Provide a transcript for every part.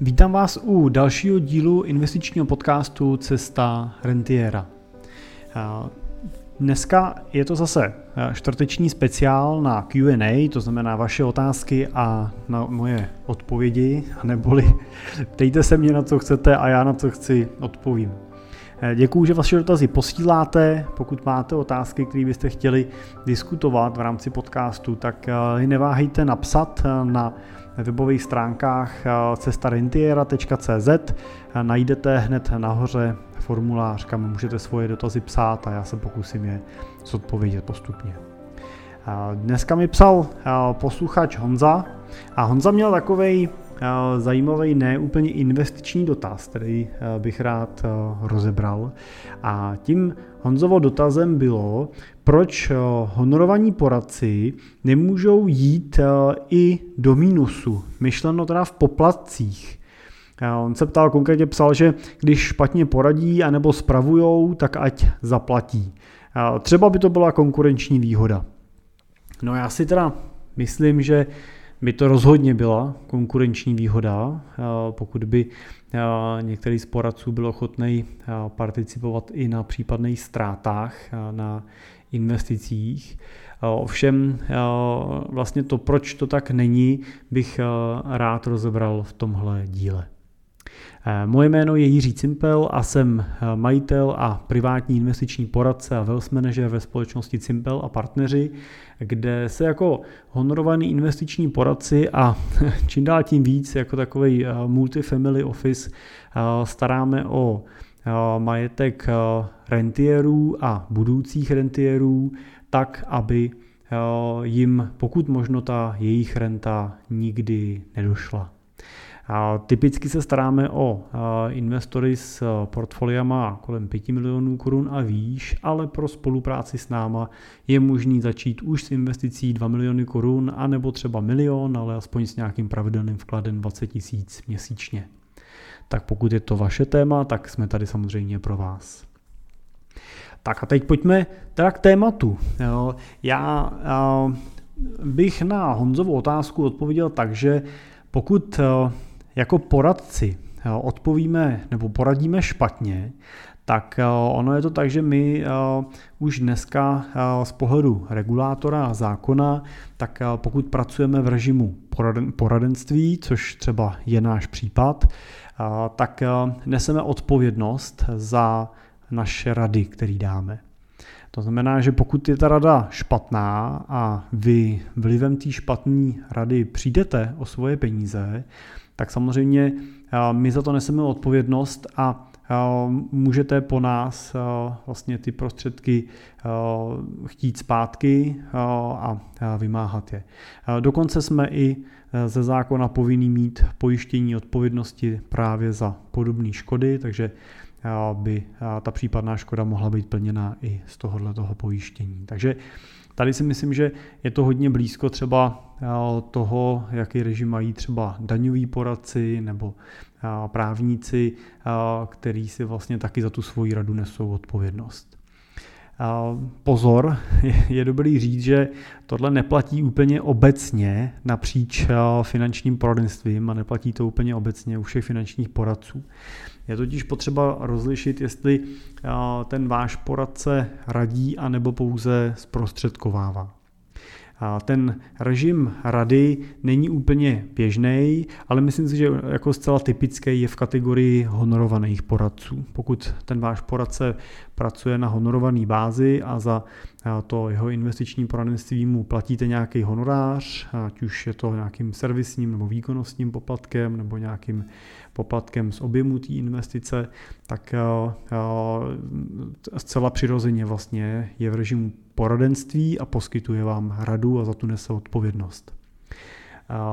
Vítám vás u dalšího dílu investičního podcastu Cesta rentiera. Dneska je to zase čtvrteční speciál na Q&A, to znamená vaše otázky a na moje odpovědi, neboli ptejte se mě na co chcete a já na co chci odpovím. Děkuji, že vaše dotazy posíláte. Pokud máte otázky, které byste chtěli diskutovat v rámci podcastu, tak neváhejte napsat na webových stránkách eh, cestarentiera.cz najdete hned nahoře formulář, kam můžete svoje dotazy psát a já se pokusím je zodpovědět postupně. Eh, dneska mi psal eh, posluchač Honza a Honza měl takový zajímavý, ne úplně investiční dotaz, který bych rád rozebral. A tím Honzovo dotazem bylo, proč honorovaní poradci nemůžou jít i do mínusu, myšleno teda v poplatcích. On se ptal, konkrétně psal, že když špatně poradí anebo spravujou, tak ať zaplatí. Třeba by to byla konkurenční výhoda. No já si teda myslím, že by to rozhodně byla konkurenční výhoda, eh, pokud by eh, některý z poradců byl ochotný eh, participovat i na případných ztrátách na investicích. Ovšem vlastně to, proč to tak není, bych rád rozebral v tomhle díle. Eh, moje jméno je Jiří Cimpel a jsem eh, majitel a privátní investiční poradce a wealth manager ve společnosti Cimpel a partneři, kde se jako honorovaný investiční poradci a čím dál tím víc jako takový eh, multifamily office staráme o majetek rentierů a budoucích rentierů tak, aby jim pokud možno ta jejich renta nikdy nedošla. Typicky se staráme o investory s portfoliama kolem 5 milionů korun a výš, ale pro spolupráci s náma je možný začít už s investicí 2 miliony korun, anebo třeba milion, ale aspoň s nějakým pravidelným vkladem 20 tisíc měsíčně. Tak pokud je to vaše téma, tak jsme tady samozřejmě pro vás. Tak a teď pojďme teda k tématu. Já bych na Honzovu otázku odpověděl tak, že pokud jako poradci odpovíme nebo poradíme špatně, tak ono je to tak, že my už dneska z pohledu regulátora a zákona, tak pokud pracujeme v režimu poradenství, což třeba je náš případ, tak neseme odpovědnost za naše rady, které dáme. To znamená, že pokud je ta rada špatná a vy vlivem té špatné rady přijdete o svoje peníze, tak samozřejmě eh, my za to neseme odpovědnost a eh, můžete po nás eh, vlastně ty prostředky chtít zpátky a vymáhat je. Dokonce jsme i ze zákona povinný mít pojištění odpovědnosti právě za podobné škody, takže by ta případná škoda mohla být plněna i z tohohle toho pojištění. Takže Tady si myslím, že je to hodně blízko třeba eh, toho, jaký režim mají třeba daňoví poradci nebo eh, právníci, eh, který si vlastně taky za tu svoji radu nesou odpovědnost. Pozor, je dobrý říct, že tohle neplatí úplně obecně napříč finančním poradenstvím a neplatí to úplně obecně u všech finančních poradců. Je totiž potřeba rozlišit, jestli ten váš poradce radí anebo pouze zprostředkovává. Ten režim rady není úplně běžný, ale myslím si, že jako zcela typický je v kategorii honorovaných poradců. Pokud ten váš poradce pracuje na honorované bázi a za to jeho investiční poradenství mu platíte nějaký honorář, ať už je to nějakým servisním nebo výkonnostním poplatkem nebo nějakým poplatkem z objemu té investice, tak zcela přirozeně vlastně je v režimu poradenství a poskytuje vám radu a za tu nese odpovědnost.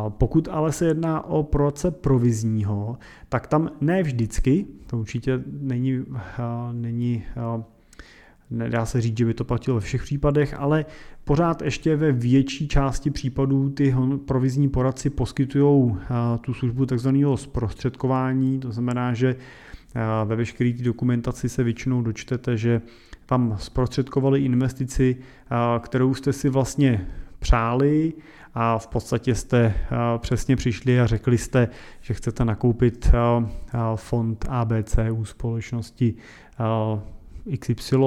Pokud ale se jedná o proce provizního, tak tam ne vždycky, to určitě není, není nedá se říct, že by to platilo ve všech případech, ale pořád ještě ve větší části případů ty provizní poradci poskytují tu službu takzvaného zprostředkování, to znamená, že ve veškeré dokumentaci se většinou dočtete, že vám zprostředkovali investici, kterou jste si vlastně přáli a v podstatě jste přesně přišli a řekli jste, že chcete nakoupit fond ABC u společnosti XY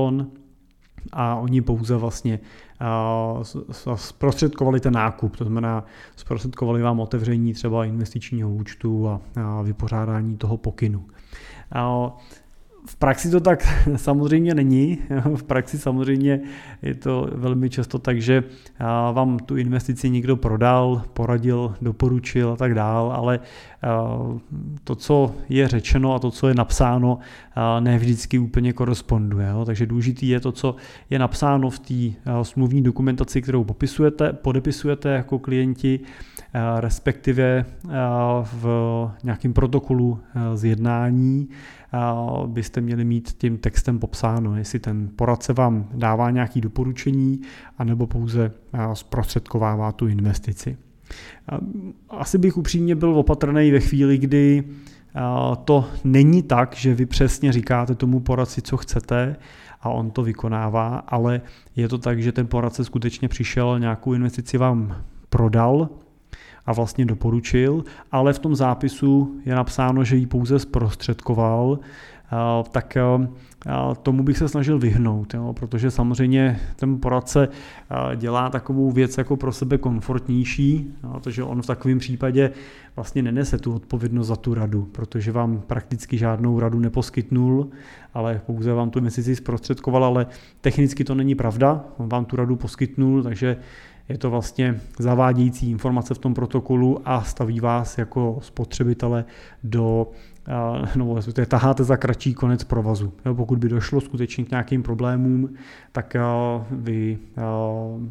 a oni pouze vlastně zprostředkovali ten nákup, to znamená zprostředkovali vám otevření třeba investičního účtu a vypořádání toho pokynu. V praxi to tak samozřejmě není. V praxi samozřejmě je to velmi často tak, že vám tu investici někdo prodal, poradil, doporučil a tak dál, ale to, co je řečeno a to, co je napsáno, ne vždycky úplně koresponduje. Takže důležitý je to, co je napsáno v té smluvní dokumentaci, kterou popisujete, podepisujete jako klienti, respektive v nějakém protokolu z jednání, byste měli mít tím textem popsáno, jestli ten poradce vám dává nějaké doporučení, anebo pouze zprostředkovává tu investici. Asi bych upřímně byl opatrný ve chvíli, kdy to není tak, že vy přesně říkáte tomu poradci, co chcete a on to vykonává, ale je to tak, že ten poradce skutečně přišel, nějakou investici vám prodal, a vlastně doporučil, ale v tom zápisu je napsáno, že ji pouze zprostředkoval, tak tomu bych se snažil vyhnout, jo, protože samozřejmě ten poradce dělá takovou věc jako pro sebe komfortnější, protože on v takovém případě vlastně nenese tu odpovědnost za tu radu, protože vám prakticky žádnou radu neposkytnul, ale pouze vám tu investici zprostředkoval, ale technicky to není pravda, on vám tu radu poskytnul, takže je to vlastně zavádějící informace v tom protokolu a staví vás jako spotřebitele do no, taháte za kratší konec provazu. Jo, pokud by došlo skutečně k nějakým problémům, tak vy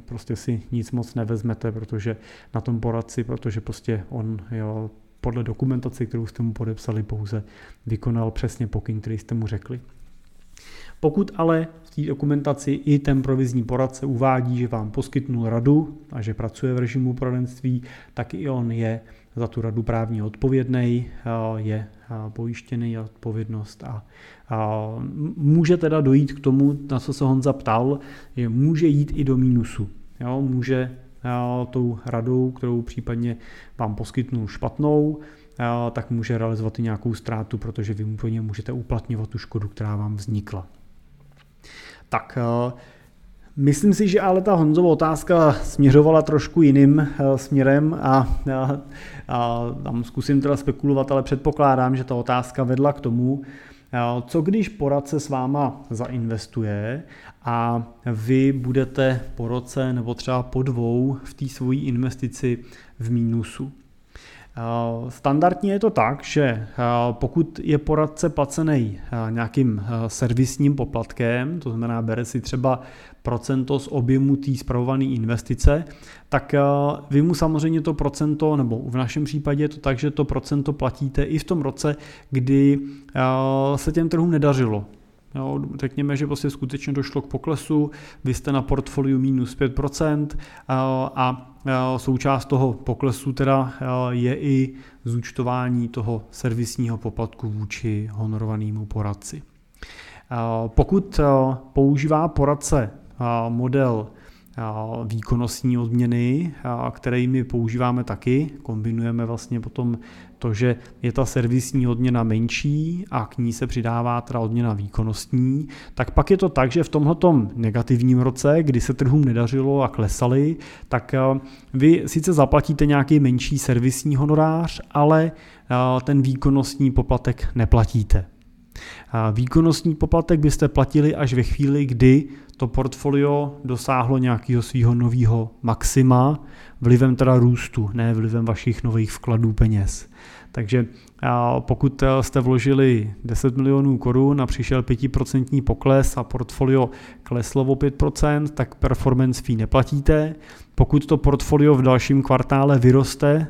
prostě si nic moc nevezmete, protože na tom poradci, protože prostě on jo, podle dokumentace, kterou jste mu podepsali, pouze vykonal přesně pokyn, který jste mu řekli. Pokud ale v té dokumentaci i ten provizní poradce uvádí, že vám poskytnul radu a že pracuje v režimu poradenství, tak i on je za tu radu právně odpovědný, je pojištěný a odpovědnost a, a může teda dojít k tomu, na co se Honza ptal, že může jít i do mínusu. Jo, může tou radou, kterou případně vám poskytnul špatnou, tak může realizovat i nějakou ztrátu, protože vy úplně můžete uplatňovat tu škodu, která vám vznikla. Tak, eh, myslím si, že ale ta Honzova otázka směřovala trošku jiným eh, směrem a, a, a tam zkusím teda spekulovat, ale předpokládám, že ta otázka vedla k tomu, eh, co když poradce s váma zainvestuje a vy budete po roce nebo třeba po dvou v té svojí investici v mínusu. Eh, standardně je to tak, že eh, pokud je poradce placený eh, nějakým servisním poplatkem, to znamená bere si třeba procento z objemu té spravované investice, tak vy mu samozřejmě to procento, nebo v našem případě je to tak, že to procento platíte i v tom roce, kdy se těm trhům nedařilo. Jo, řekněme, že prostě skutečně došlo k poklesu, vy jste na portfoliu minus 5% a, a součást toho poklesu teda je i zúčtování toho servisního poplatku vůči honorovanému poradci. Pokud používá poradce model výkonnostní odměny, které my používáme taky. Kombinujeme vlastně potom to, že je ta servisní odměna menší a k ní se přidává teda odměna výkonnostní, tak pak je to tak, že v tomhletom negativním roce, kdy se trhům nedařilo a klesaly, tak vy sice zaplatíte nějaký menší servisní honorář, ale ten výkonnostní poplatek neplatíte. Výkonnostní poplatek byste platili až ve chvíli, kdy to portfolio dosáhlo nějakého svého nového maxima vlivem teda růstu, ne vlivem vašich nových vkladů peněz. Takže pokud jste vložili 10 milionů korun a přišel 5% pokles a portfolio kleslo o 5%, tak performance fee neplatíte. Pokud to portfolio v dalším kvartále vyroste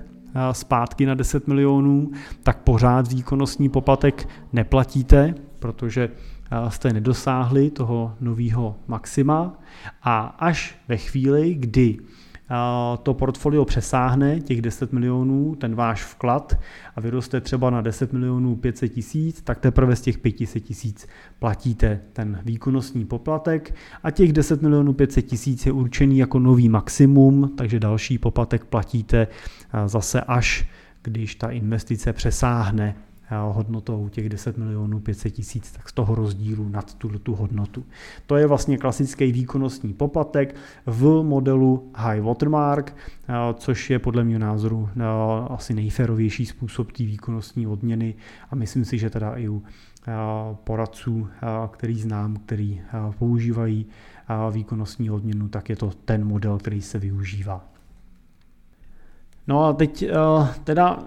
zpátky na 10 milionů, tak pořád výkonnostní poplatek neplatíte, protože jste nedosáhli toho nového maxima. A až ve chvíli, kdy to portfolio přesáhne těch 10 milionů, ten váš vklad a vyroste třeba na 10 milionů 500 tisíc, tak teprve z těch 500 tisíc platíte ten výkonnostní poplatek. A těch 10 milionů 500 tisíc je určený jako nový maximum, takže další poplatek platíte zase až když ta investice přesáhne hodnotou těch 10 milionů 500 tisíc, tak z toho rozdílu nad tu, tu hodnotu. To je vlastně klasický výkonnostní poplatek v modelu High Watermark, což je podle mého názoru asi nejférovější způsob té výkonnostní odměny a myslím si, že teda i u poradců, který znám, který používají výkonnostní odměnu, tak je to ten model, který se využívá. No a teď teda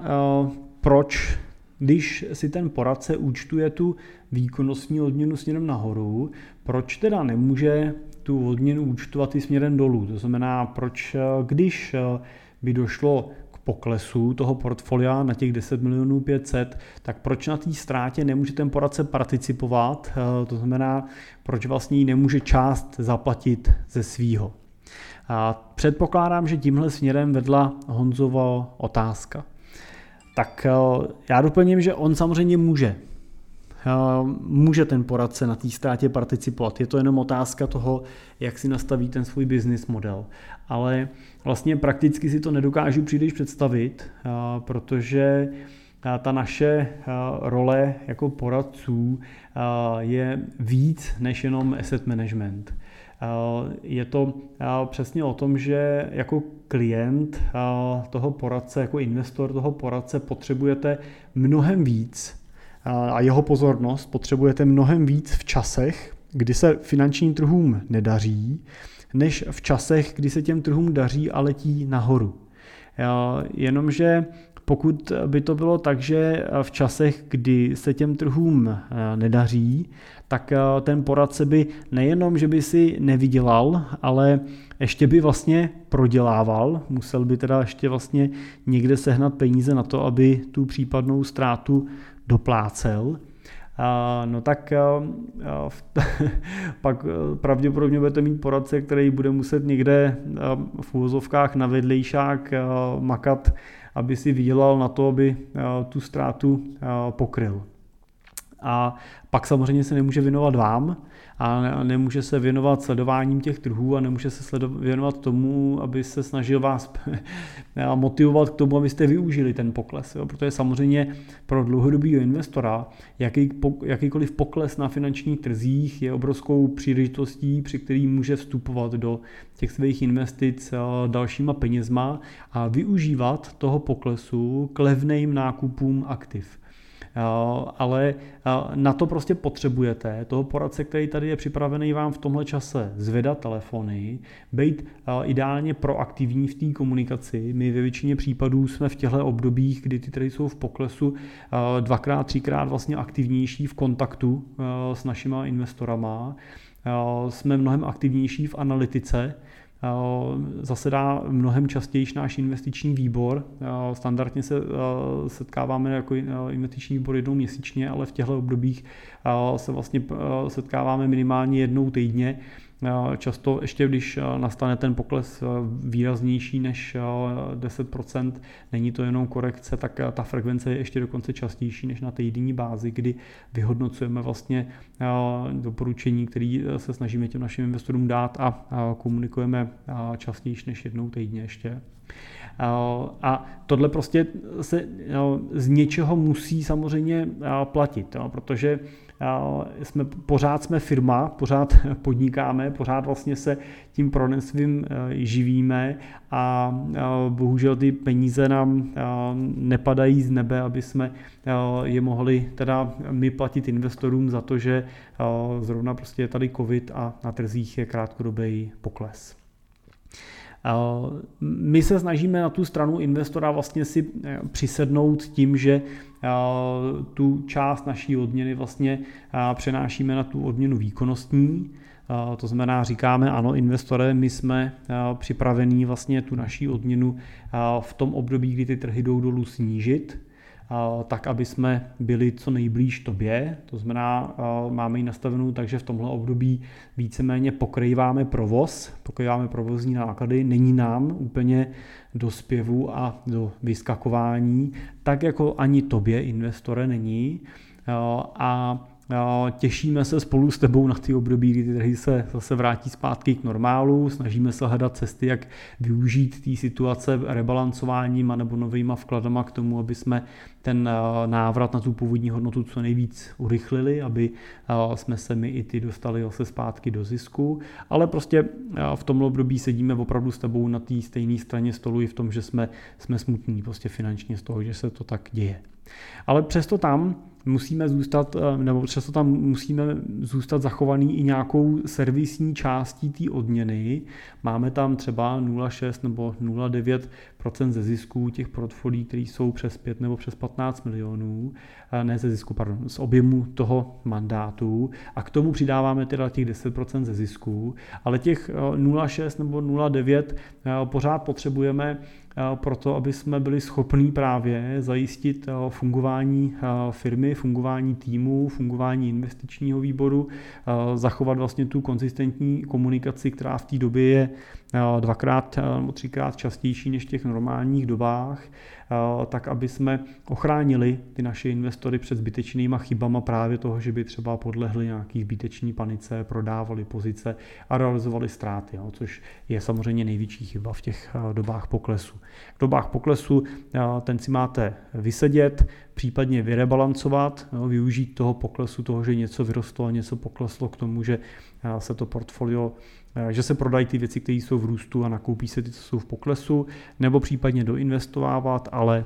proč když si ten poradce účtuje tu výkonnostní odměnu směrem nahoru, proč teda nemůže tu odměnu účtovat i směrem dolů? To znamená, proč, když by došlo k poklesu toho portfolia na těch 10 milionů 500, tak proč na té ztrátě nemůže ten poradce participovat? To znamená, proč vlastně nemůže část zaplatit ze svýho? A předpokládám, že tímhle směrem vedla Honzova otázka tak eh, já doplním, že on samozřejmě může. Eh, může ten poradce na té ztrátě participovat. Je to jenom otázka toho, jak si nastaví ten svůj business model. Ale vlastně prakticky si to nedokážu příliš představit, eh, protože ta naše role jako poradců je víc než jenom asset management. Eh, je to eh, přesně o tom, že jako klient eh, toho poradce, jako investor toho poradce potřebujete mnohem víc a jeho pozornost potřebujete mnohem víc v časech, kdy se finančním trhům nedaří, než v časech, kdy se těm trhům daří a letí nahoru. Jenomže pokud by to bylo tak, že v časech, kdy se těm trhům nedaří, tak eh, ten poradce by nejenom, že by si nevydělal, ale ještě by vlastně prodělával, musel by teda ještě vlastně někde sehnat peníze na to, aby tu případnou ztrátu doplácel. No tak pak eh, pravděpodobně budete mít poradce, který bude muset někde eh, v úvozovkách na vedlejšák makat, aby si vydělal na to, aby tu ztrátu pokryl a pak samozřejmě se nemůže věnovat vám a nemůže se věnovat sledováním těch trhů a nemůže se věnovat tomu, aby se snažil vás motivovat k tomu, abyste využili ten pokles. Jo? Protože samozřejmě pro dlouhodobého investora jaký, jakýkoliv pokles na finančních trzích je obrovskou příležitostí, při který může vstupovat do těch svých investic dalšíma penězma a využívat toho poklesu k levným nákupům aktiv. Ale na to prostě potřebujete toho poradce, který tady je připravený vám v tomhle čase zvedat telefony, být ideálně proaktivní v té komunikaci. My ve většině případů jsme v těchto obdobích, kdy ty trhy jsou v poklesu, dvakrát, třikrát vlastně aktivnější v kontaktu s našima investorama. Jsme mnohem aktivnější v analytice, zasedá mnohem častěji náš investiční výbor. Eh, standardně se eh, setkáváme jako investiční výbor jednou měsíčně, ale v těchto obdobích se vlastně setkáváme minimálně jednou týdně Často ještě, když nastane ten pokles výraznější než 10%, není to jenom korekce, tak ta frekvence je ještě dokonce častější než na týdenní bázi, kdy vyhodnocujeme vlastně doporučení, které se snažíme těm našim investorům dát a komunikujeme častěji než jednou týdně ještě. A tohle prostě se z něčeho musí samozřejmě platit, protože jsme, pořád jsme firma, pořád podnikáme, pořád vlastně se tím prodenstvím e, živíme a bohužel ty peníze nám nepadají z nebe, aby jsme je mohli teda my platit investorům za to, že zrovna prostě je tady covid a na trzích je krátkodobý pokles. My se snažíme na tu stranu investora vlastně si e, přisednout tím, že tu část naší odměny vlastně přenášíme na tu odměnu výkonnostní. To znamená, říkáme, ano, investore, my jsme připravení vlastně tu naší odměnu v tom období, kdy ty trhy jdou dolů snížit, tak, aby jsme byli co nejblíž tobě. To znamená, máme ji nastavenou tak, že v tomhle období víceméně pokrýváme provoz, pokrýváme provozní náklady, není nám úplně do zpěvu a do vyskakování, tak jako ani tobě, investore, není. A Těšíme se spolu s tebou na ty období, kdy trhy se zase vrátí zpátky k normálu. Snažíme se hledat cesty, jak využít té situace rebalancováním nebo novýma vkladama k tomu, aby jsme ten návrat na tu původní hodnotu co nejvíc urychlili, aby jsme se my i ty dostali zase zpátky do zisku. Ale prostě v tomhle období sedíme opravdu s tebou na té stejné straně stolu i v tom, že jsme, jsme smutní prostě finančně z toho, že se to tak děje. Ale přesto tam musíme zůstat, eh, nebo často tam musíme zůstat zachovaný i nějakou servisní částí té odměny. Máme tam třeba 0,6 nebo 0,9% ze zisků těch portfolií, které jsou přes 5 nebo přes 15 milionů, eh, ne ze zisku, pardon, z objemu toho mandátu a k tomu přidáváme teda těch 10% ze zisků, ale těch 0,6 eh, nebo 0,9 pořád potřebujeme proto, aby jsme byli schopní právě zajistit fungování firmy, fungování týmu, fungování investičního výboru, zachovat vlastně tu konzistentní komunikaci, která v té době je dvakrát nebo třikrát častější než v těch normálních dobách, tak aby jsme ochránili ty naše investory před zbytečnýma chybama právě toho, že by třeba podlehli nějaký zbytečný panice, prodávali pozice a realizovali ztráty, což je samozřejmě největší chyba v těch dobách poklesu. V dobách poklesu ten si máte vysedět, případně vyrebalancovat, využít toho poklesu, toho, že něco vyrostlo a něco pokleslo k tomu, že se to portfolio že se prodají ty věci, které jsou v růstu a nakoupí se ty, co jsou v poklesu, nebo případně doinvestovávat, ale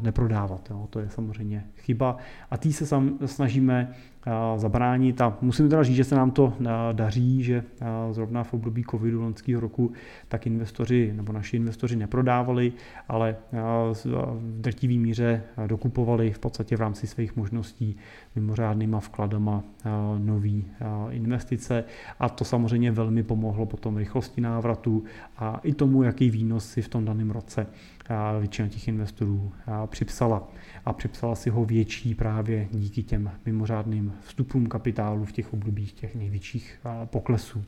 neprodávat. Jo. To je samozřejmě chyba a tý se sam snažíme zabránit a musím teda říct, že se nám to daří, že zrovna v období covidu loňského roku tak investoři nebo naši investoři neprodávali, ale v drtivý míře dokupovali v podstatě v rámci svých možností mimořádnýma vkladama nový investice a to samozřejmě velmi pomohlo potom rychlosti návratu a i tomu, jaký výnos si v tom daném roce většina těch investorů připsala. A připsala si ho větší právě díky těm mimořádným vstupům kapitálu v těch obdobích těch největších poklesů.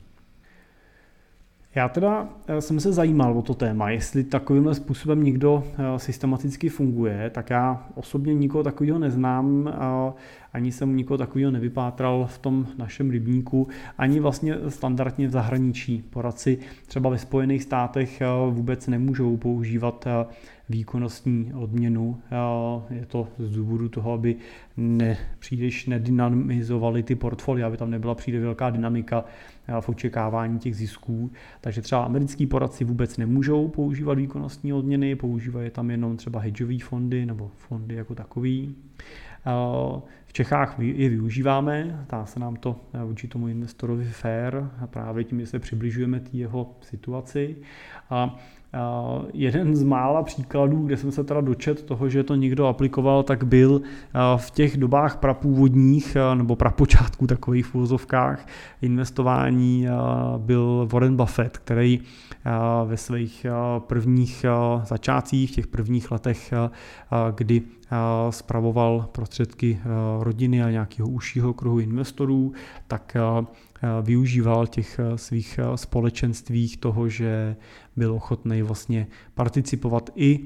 Já teda eh, jsem se zajímal o to téma, jestli takovýmhle způsobem někdo eh, systematicky funguje, tak já osobně nikoho takového neznám, ani jsem nikoho takového nevypátral v tom našem rybníku, ani vlastně standardně v zahraničí. Poradci třeba ve Spojených státech vůbec nemůžou používat výkonnostní odměnu. Je to z důvodu toho, aby ne, příliš nedynamizovali ty portfolia, aby tam nebyla příliš velká dynamika v očekávání těch zisků. Takže třeba americký poradci vůbec nemůžou používat výkonnostní odměny, používají tam jenom třeba hedžové fondy nebo fondy jako takový. V Čechách je využíváme, dá se nám to vůči tomu investorovi fair, právě tím, že se přibližujeme té jeho situaci. A jeden z mála příkladů, kde jsem se teda dočet toho, že to někdo aplikoval, tak byl v těch dobách prapůvodních nebo prapočátku takových v úvozovkách investování byl Warren Buffett, který ve svých prvních začátcích, v těch prvních letech, kdy spravoval prostředky rodiny a nějakého užšího kruhu investorů, tak využíval těch svých společenstvích toho, že byl ochotný vlastně participovat i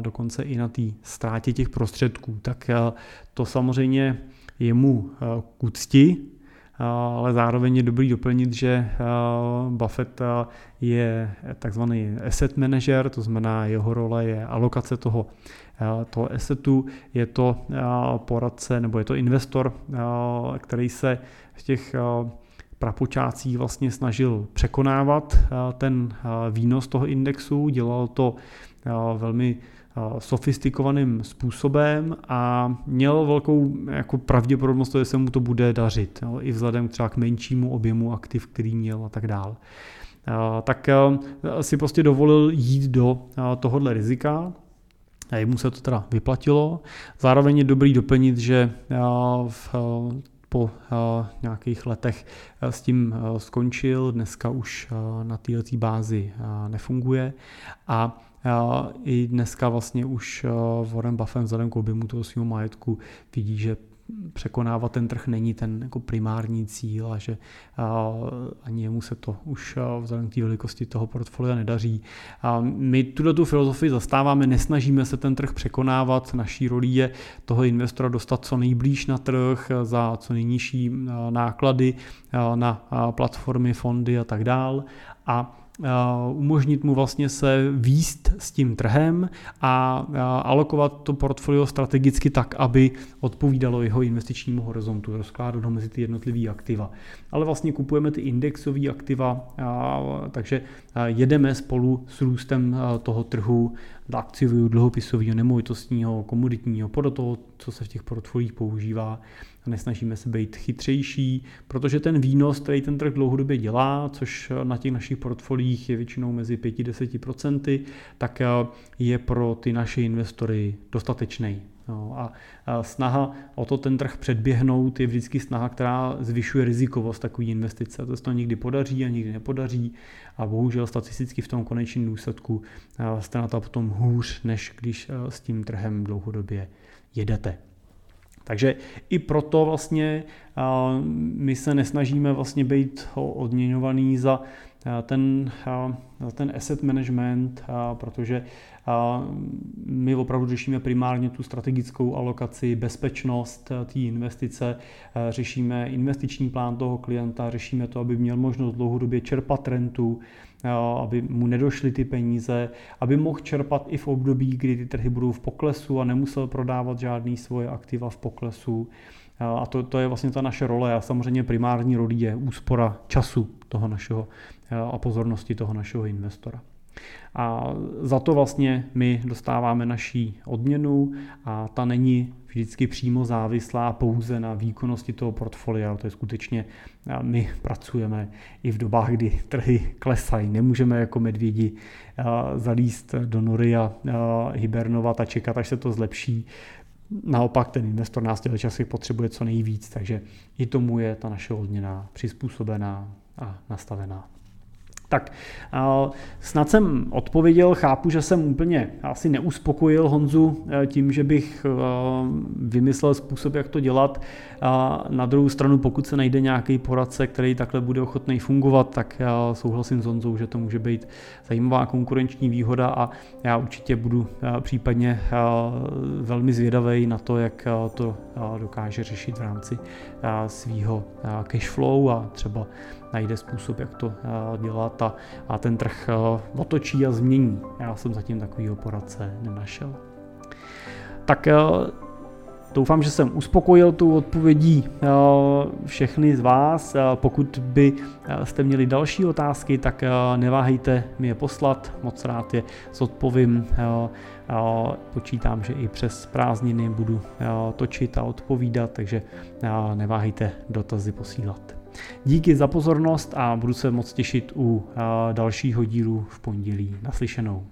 dokonce i na té ztrátě těch prostředků. Tak to samozřejmě je mu k úcti, ale zároveň je dobrý doplnit, že Buffett je takzvaný asset manager, to znamená jeho role je alokace toho, toho assetu, je to poradce nebo je to investor, který se v těch prapočátcích vlastně snažil překonávat ten výnos toho indexu, dělal to velmi sofistikovaným způsobem a měl velkou jako pravděpodobnost, že se mu to bude dařit, jo, i vzhledem třeba k menšímu objemu aktiv, který měl a tak dále. Tak si prostě dovolil jít do tohohle rizika, a jemu se to teda vyplatilo. Zároveň je dobrý doplnit, že v po nějakých letech s tím skončil, dneska už na této bázi nefunguje. A i dneska vlastně už Warren Buffett vzhledem k objemu toho svého majetku vidí, že překonávat ten trh není ten jako primární cíl a že ani jemu se to už vzhledem k té velikosti toho portfolia nedaří. A my tuto tu filozofii zastáváme, nesnažíme se ten trh překonávat, naší roli je toho investora dostat co nejblíž na trh za co nejnižší náklady na platformy, fondy a tak dál. A umožnit mu vlastně se výst s tím trhem a alokovat to portfolio strategicky tak, aby odpovídalo jeho investičnímu horizontu, rozkládat ho mezi ty jednotlivé aktiva. Ale vlastně kupujeme ty indexové aktiva, takže jedeme spolu s růstem toho trhu akciového, dluhopisového, nemovitostního, komoditního, podle toho, co se v těch portfoliích používá a nesnažíme se být chytřejší, protože ten výnos, který ten trh dlouhodobě dělá, což na těch našich portfoliích je většinou mezi 5-10%, tak eh, je pro ty naše investory dostatečný. No, a, a snaha o to ten trh předběhnout je vždycky snaha, která zvyšuje rizikovost takové investice. To se to někdy podaří a někdy nepodaří a bohužel statisticky v tom konečném důsledku eh, jste na to potom hůř, než když eh, s tím trhem dlouhodobě jedete. Takže i proto vlastně my se nesnažíme vlastně být odměňovaný za ten, za ten asset management, protože my opravdu řešíme primárně tu strategickou alokaci, bezpečnost té investice, řešíme investiční plán toho klienta, řešíme to, aby měl možnost dlouhodobě čerpat rentu, aby mu nedošly ty peníze, aby mohl čerpat i v období, kdy ty trhy budou v poklesu a nemusel prodávat žádný svoje aktiva v poklesu. A to, to je vlastně ta naše role a samozřejmě primární roli je úspora času toho našeho a pozornosti toho našeho investora. A za to vlastně my dostáváme naší odměnu a ta není vždycky přímo závislá pouze na výkonnosti toho portfolia. To je skutečně, my pracujeme i v dobách, kdy trhy klesají. Nemůžeme jako medvědi zalíst do nory a hibernovat a čekat, až se to zlepší. Naopak ten investor nás těchto časy potřebuje co nejvíc, takže i tomu je ta naše odměna přizpůsobená a nastavená. Tak snad jsem odpověděl, chápu, že jsem úplně asi neuspokojil Honzu eh, tím, že bych eh, vymyslel způsob, jak to dělat. Na druhou stranu, pokud se najde nějaký poradce, který takhle bude ochotný fungovat, tak já souhlasím s Honzou, že to může být zajímavá konkurenční výhoda a já určitě budu eh, případně velmi zvědavý na to, jak to dokáže řešit v rámci svého cash flow a třeba najde způsob, jak to eh, a, a ten trh eh, otočí a změní. Já jsem zatím takovýho poradce nenašel. Tak eh, Doufám, že jsem uspokojil tu odpovědí všechny z vás. Pokud by jste měli další otázky, tak neváhejte mi je poslat, moc rád je zodpovím. Počítám, že i přes prázdniny budu točit a odpovídat, takže neváhejte dotazy posílat. Díky za pozornost a budu se moc těšit u dalšího dílu v pondělí. Naslyšenou.